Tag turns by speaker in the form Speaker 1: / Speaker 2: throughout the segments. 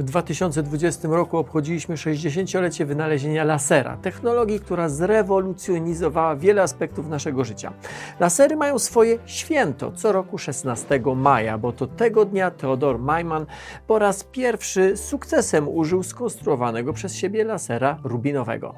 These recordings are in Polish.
Speaker 1: W 2020 roku obchodziliśmy 60-lecie wynalezienia lasera, technologii, która zrewolucjonizowała wiele aspektów naszego życia. Lasery mają swoje święto co roku 16 maja, bo to tego dnia Theodor Maiman po raz pierwszy sukcesem użył skonstruowanego przez siebie lasera rubinowego.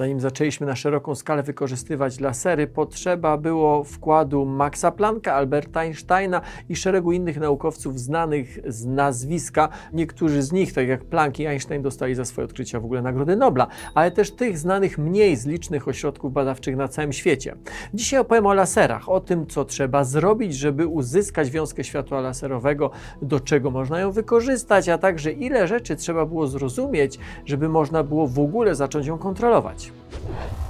Speaker 1: Zanim zaczęliśmy na szeroką skalę wykorzystywać lasery, potrzeba było wkładu Maxa Plancka, Alberta Einsteina i szeregu innych naukowców znanych z nazwiska. Niektórzy z nich, tak jak Planck i Einstein, dostali za swoje odkrycia w ogóle Nagrody Nobla, ale też tych znanych mniej z licznych ośrodków badawczych na całym świecie. Dzisiaj opowiem o laserach, o tym, co trzeba zrobić, żeby uzyskać wiązkę światła laserowego, do czego można ją wykorzystać, a także ile rzeczy trzeba było zrozumieć, żeby można było w ogóle zacząć ją kontrolować. Peace.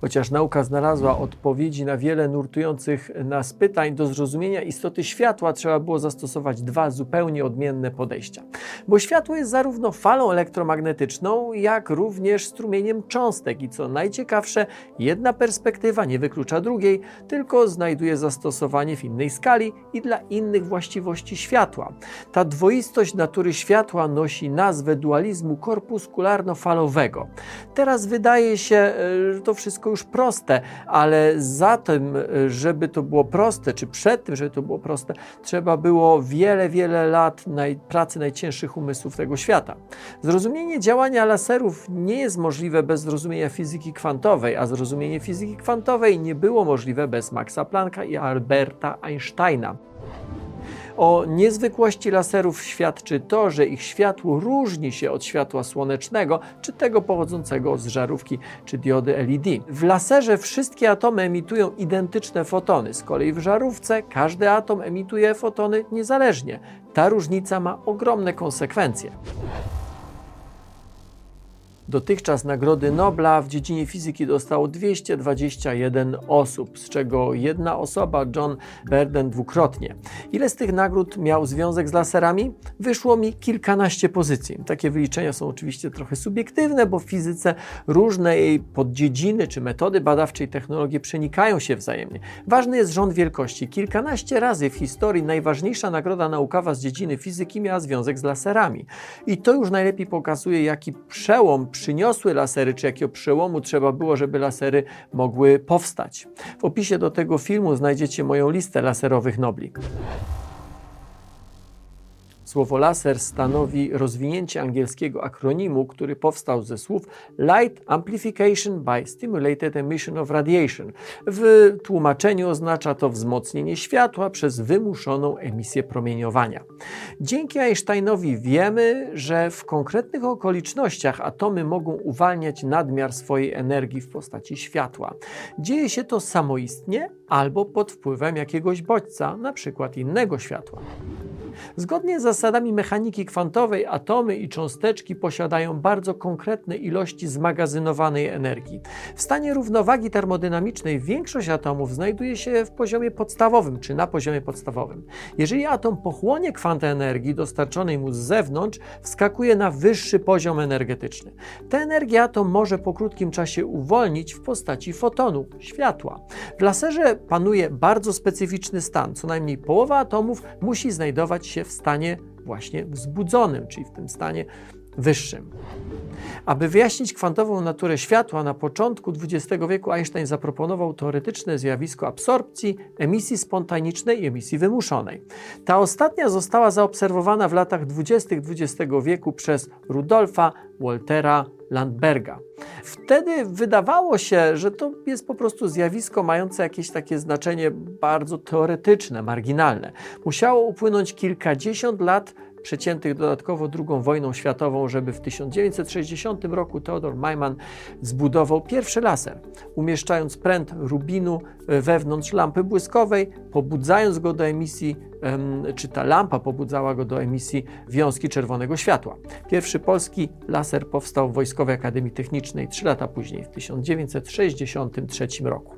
Speaker 1: Chociaż nauka znalazła odpowiedzi na wiele nurtujących nas pytań, do zrozumienia istoty światła trzeba było zastosować dwa zupełnie odmienne podejścia. Bo światło jest zarówno falą elektromagnetyczną, jak również strumieniem cząstek i co najciekawsze, jedna perspektywa nie wyklucza drugiej, tylko znajduje zastosowanie w innej skali i dla innych właściwości światła. Ta dwoistość natury światła nosi nazwę dualizmu korpuskularno-falowego. Teraz wydaje się, że to wszystko już proste, ale za tym, żeby to było proste, czy przed tym, żeby to było proste, trzeba było wiele, wiele lat naj, pracy najcięższych umysłów tego świata. Zrozumienie działania laserów nie jest możliwe bez zrozumienia fizyki kwantowej, a zrozumienie fizyki kwantowej nie było możliwe bez Maxa Plancka i Alberta Einsteina. O niezwykłości laserów świadczy to, że ich światło różni się od światła słonecznego, czy tego pochodzącego z żarówki czy diody LED. W laserze wszystkie atomy emitują identyczne fotony, z kolei w żarówce każdy atom emituje fotony niezależnie. Ta różnica ma ogromne konsekwencje. Dotychczas Nagrody Nobla w dziedzinie fizyki dostało 221 osób, z czego jedna osoba, John Burden, dwukrotnie. Ile z tych nagród miał związek z laserami? Wyszło mi kilkanaście pozycji. Takie wyliczenia są oczywiście trochę subiektywne, bo w fizyce różne jej poddziedziny czy metody badawcze i technologie przenikają się wzajemnie. Ważny jest rząd wielkości. Kilkanaście razy w historii najważniejsza nagroda naukowa z dziedziny fizyki miała związek z laserami. I to już najlepiej pokazuje, jaki przełom przyniosły lasery, czy jakiego przełomu trzeba było, żeby lasery mogły powstać. W opisie do tego filmu znajdziecie moją listę laserowych nobli. Słowo laser stanowi rozwinięcie angielskiego akronimu, który powstał ze słów Light Amplification by Stimulated Emission of Radiation. W tłumaczeniu oznacza to wzmocnienie światła przez wymuszoną emisję promieniowania. Dzięki Einsteinowi wiemy, że w konkretnych okolicznościach atomy mogą uwalniać nadmiar swojej energii w postaci światła. Dzieje się to samoistnie albo pod wpływem jakiegoś bodźca, np. innego światła. Zgodnie z zasadami mechaniki kwantowej atomy i cząsteczki posiadają bardzo konkretne ilości zmagazynowanej energii. W stanie równowagi termodynamicznej większość atomów znajduje się w poziomie podstawowym czy na poziomie podstawowym. Jeżeli atom pochłonie kwantę energii dostarczonej mu z zewnątrz, wskakuje na wyższy poziom energetyczny. Tę energię atom może po krótkim czasie uwolnić w postaci fotonu, światła. W laserze panuje bardzo specyficzny stan. Co najmniej połowa atomów musi znajdować się w stanie właśnie wzbudzonym, czyli w tym stanie wyższym. Aby wyjaśnić kwantową naturę światła, na początku XX wieku Einstein zaproponował teoretyczne zjawisko absorpcji, emisji spontanicznej i emisji wymuszonej. Ta ostatnia została zaobserwowana w latach 20. XX wieku przez Rudolfa Waltera Landberga. Wtedy wydawało się, że to jest po prostu zjawisko mające jakieś takie znaczenie bardzo teoretyczne, marginalne. Musiało upłynąć kilkadziesiąt lat przeciętych dodatkowo II wojną światową, żeby w 1960 roku Theodor Maiman zbudował pierwszy laser, umieszczając pręt rubinu wewnątrz lampy błyskowej, pobudzając go do emisji, czy ta lampa pobudzała go do emisji wiązki czerwonego światła. Pierwszy polski laser powstał w Wojskowej Akademii Technicznej trzy lata później, w 1963 roku.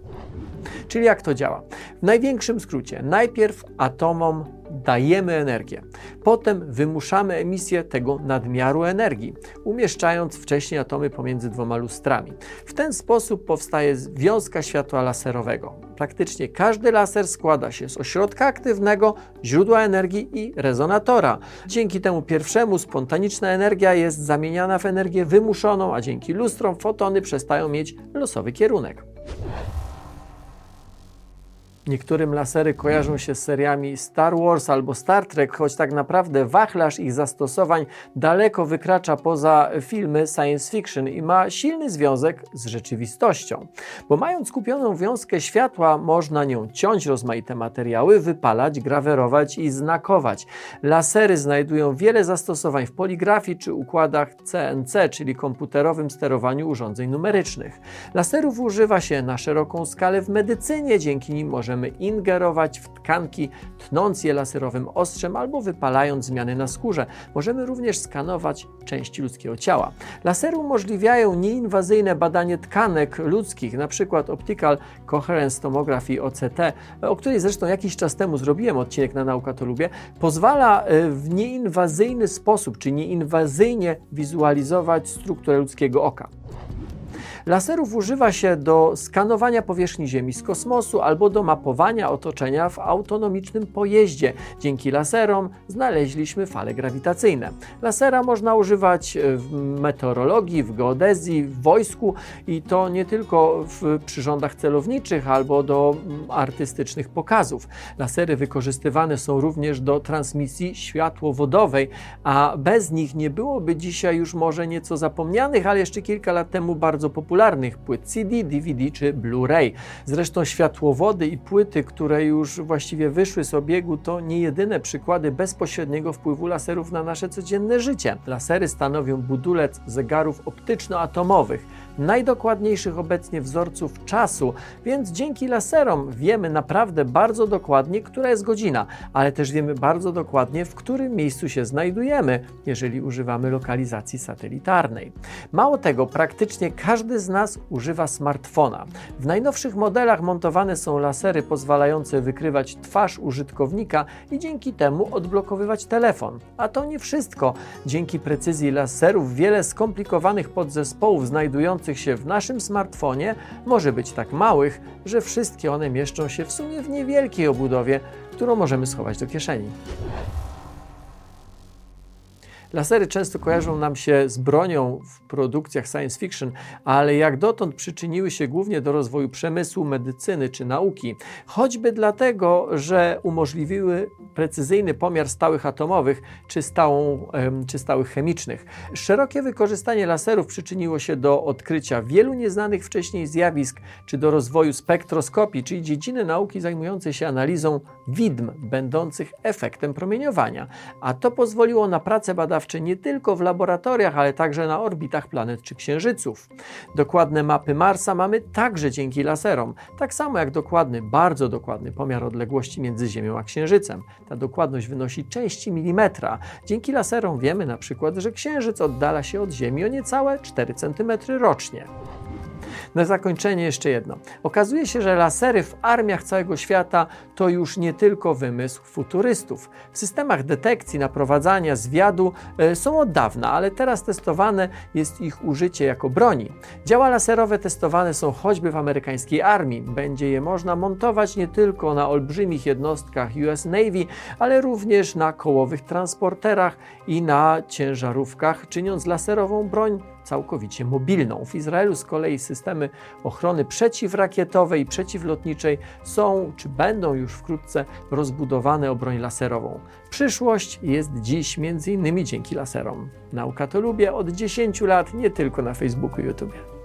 Speaker 1: Czyli jak to działa? W największym skrócie, najpierw atomom dajemy energię. Potem wymuszamy emisję tego nadmiaru energii, umieszczając wcześniej atomy pomiędzy dwoma lustrami. W ten sposób powstaje wiązka światła laserowego. Praktycznie każdy laser składa się z ośrodka aktywnego, źródła energii i rezonatora. Dzięki temu pierwszemu spontaniczna energia jest zamieniana w energię wymuszoną, a dzięki lustrom fotony przestają mieć losowy kierunek. Niektórym lasery kojarzą się z seriami Star Wars albo Star Trek, choć tak naprawdę wachlarz ich zastosowań daleko wykracza poza filmy science fiction i ma silny związek z rzeczywistością. Bo mając skupioną wiązkę światła, można nią ciąć rozmaite materiały, wypalać, grawerować i znakować. Lasery znajdują wiele zastosowań w poligrafii czy układach CNC, czyli komputerowym sterowaniu urządzeń numerycznych. Laserów używa się na szeroką skalę w medycynie, dzięki nim możemy możemy ingerować w tkanki, tnąc je laserowym ostrzem albo wypalając zmiany na skórze. Możemy również skanować części ludzkiego ciała. Lasery umożliwiają nieinwazyjne badanie tkanek ludzkich, np. Optical Coherence Tomography OCT, o której zresztą jakiś czas temu zrobiłem odcinek na Nauka to Lubię, pozwala e, w nieinwazyjny sposób, czy nieinwazyjnie wizualizować strukturę ludzkiego oka. Laserów używa się do skanowania powierzchni Ziemi z kosmosu albo do mapowania otoczenia w autonomicznym pojeździe. Dzięki laserom znaleźliśmy fale grawitacyjne. Lasera można używać w meteorologii, w geodezji, w wojsku i to nie tylko w przyrządach celowniczych albo do mm, artystycznych pokazów. Lasery wykorzystywane są również do transmisji światłowodowej, a bez nich nie byłoby dzisiaj już może nieco zapomnianych, ale jeszcze kilka lat temu bardzo popularnych popularnych płyt CD, DVD czy Blu-ray. Zresztą światłowody i płyty, które już właściwie wyszły z obiegu, to nie jedyne przykłady bezpośredniego wpływu laserów na nasze codzienne życie. Lasery stanowią budulec zegarów optyczno-atomowych najdokładniejszych obecnie wzorców czasu, więc dzięki laserom wiemy naprawdę bardzo dokładnie, która jest godzina, ale też wiemy bardzo dokładnie, w którym miejscu się znajdujemy, jeżeli używamy lokalizacji satelitarnej. Mało tego, praktycznie każdy z nas używa smartfona. W najnowszych modelach montowane są lasery pozwalające wykrywać twarz użytkownika i dzięki temu odblokowywać telefon. A to nie wszystko. Dzięki precyzji laserów wiele skomplikowanych podzespołów znajdujących się w naszym smartfonie może być tak małych, że wszystkie one mieszczą się w sumie w niewielkiej obudowie, którą możemy schować do kieszeni. Lasery często kojarzą nam się z bronią w produkcjach science fiction, ale jak dotąd przyczyniły się głównie do rozwoju przemysłu, medycyny czy nauki, choćby dlatego, że umożliwiły precyzyjny pomiar stałych atomowych czy, stałą, czy stałych chemicznych. Szerokie wykorzystanie laserów przyczyniło się do odkrycia wielu nieznanych wcześniej zjawisk, czy do rozwoju spektroskopii, czyli dziedziny nauki zajmującej się analizą widm będących efektem promieniowania. A to pozwoliło na pracę badawczą badawcze nie tylko w laboratoriach, ale także na orbitach planet czy księżyców. Dokładne mapy Marsa mamy także dzięki laserom, tak samo jak dokładny, bardzo dokładny pomiar odległości między Ziemią a Księżycem. Ta dokładność wynosi części milimetra. Dzięki laserom wiemy na przykład, że Księżyc oddala się od Ziemi o niecałe 4 cm rocznie. Na zakończenie jeszcze jedno. Okazuje się, że lasery w armiach całego świata to już nie tylko wymysł futurystów. W systemach detekcji, naprowadzania, zwiadu e, są od dawna, ale teraz testowane jest ich użycie jako broni. Działa laserowe testowane są choćby w amerykańskiej armii. Będzie je można montować nie tylko na olbrzymich jednostkach US Navy, ale również na kołowych transporterach i na ciężarówkach, czyniąc laserową broń całkowicie mobilną. W Izraelu z kolei systemy ochrony przeciwrakietowej i przeciwlotniczej są czy będą już wkrótce rozbudowane o broń laserową. Przyszłość jest dziś między innymi dzięki laserom. Nauka to lubię od 10 lat, nie tylko na Facebooku i YouTube.